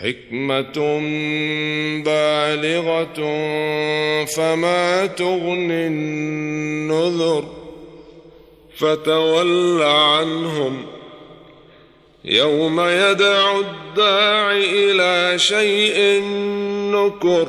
حكمة بالغة فما تغني النذر فتول عنهم يوم يدعو الداع إلى شيء نكر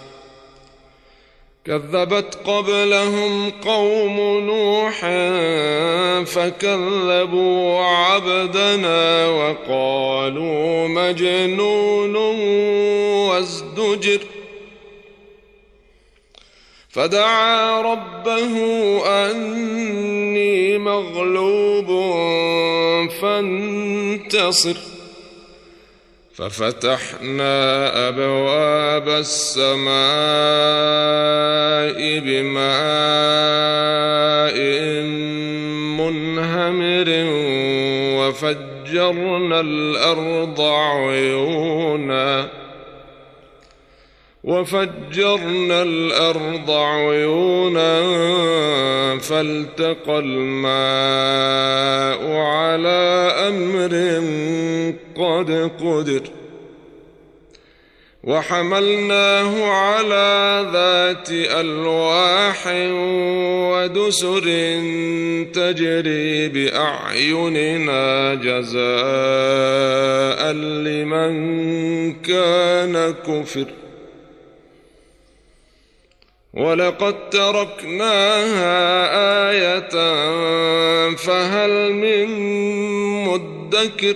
كذبت قبلهم قوم نوح فكذبوا عبدنا وقالوا مجنون وازدجر فدعا ربه أني مغلوب فانتصر ففتحنا أبواب السماء بماء منهمر وفجرنا الأرض عيونا وفجرنا الأرض عيونا فالتقى الماء على أمر قد قدر. وحملناه على ذات ألواح ودسر تجري بأعيننا جزاء لمن كان كفر. ولقد تركناها آية فهل من مدكر.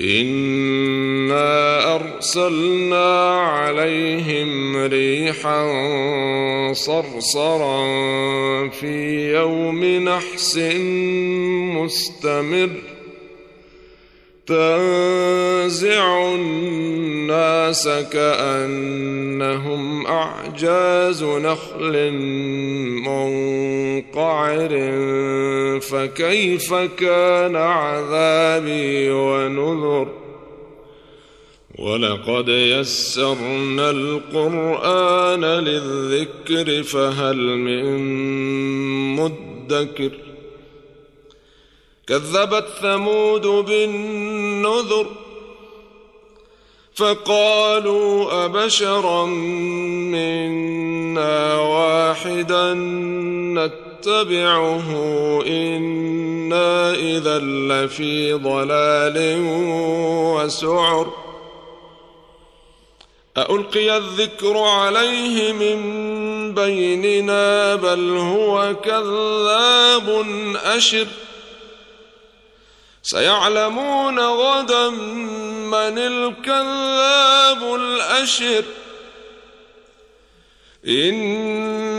انا ارسلنا عليهم ريحا صرصرا في يوم نحس مستمر تنزع الناس كأنهم أعجاز نخل منقعر فكيف كان عذابي ونذر ولقد يسرنا القرآن للذكر فهل من مدكر كذبت ثمود بالنذر فقالوا أبشرا منا واحدا نتبعه إنا إذا لفي ضلال وسعر. ألقي الذكر عليه من بيننا بل هو كذاب أشر. سيعلمون غدا من الكذاب الأشر. إنا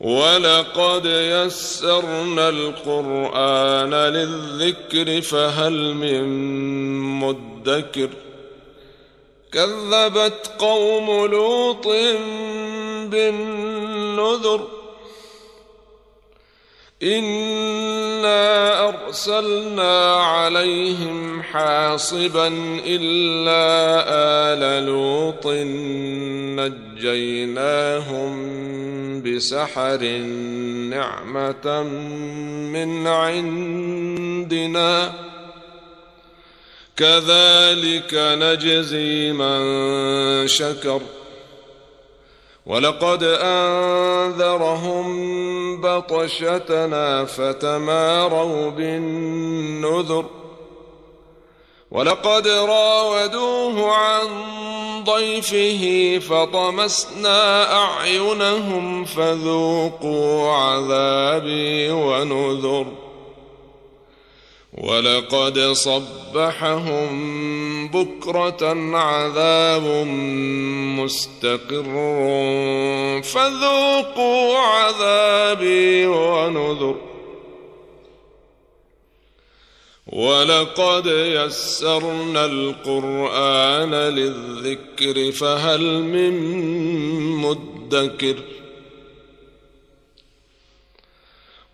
ولقد يسرنا القرآن للذكر فهل من مدكر كذبت قوم لوط بالنذر انا ارسلنا عليهم حاصبا الا ال لوط نجيناهم بسحر نعمه من عندنا كذلك نجزي من شكر ولقد أنذرهم بطشتنا فتماروا بالنذر. ولقد راودوه عن ضيفه فطمسنا أعينهم فذوقوا عذابي ونذر. ولقد صبحهم بكرة عذاب مستقر فذوقوا عذابي ونذر. ولقد يسرنا القرآن للذكر فهل من مدكر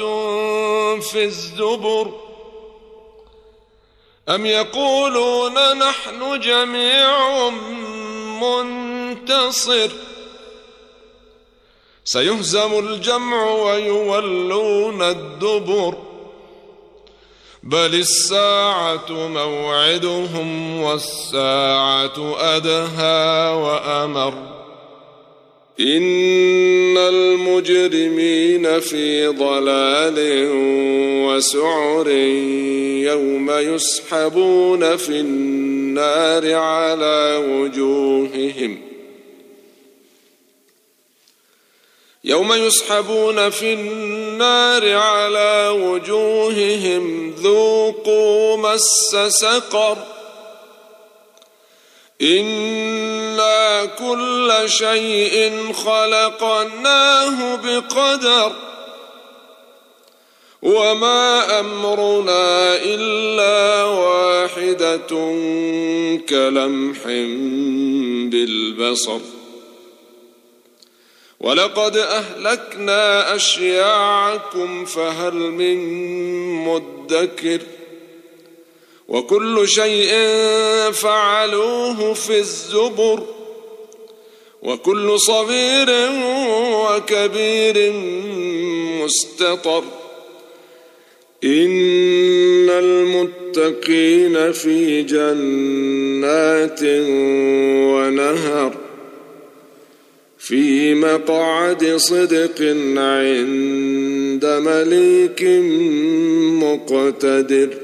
براءة في الزبر أم يقولون نحن جميع منتصر سيهزم الجمع ويولون الدبر بل الساعة موعدهم والساعة أدهى وأمر إن المجرمين في ضلال وسعر يوم يسحبون في النار على وجوههم ۖ يوم يسحبون في النار على وجوههم ذوقوا مس سقر أنا كل شيء خلقناه بقدر وما امرنا الا واحدة كلمح بالبصر ولقد اهلكنا اشياعكم فهل من مدكر وكل شيء فعلوه في الزبر وكل صغير وكبير مستطر. إن المتقين في جنات ونهر في مقعد صدق عند مليك مقتدر.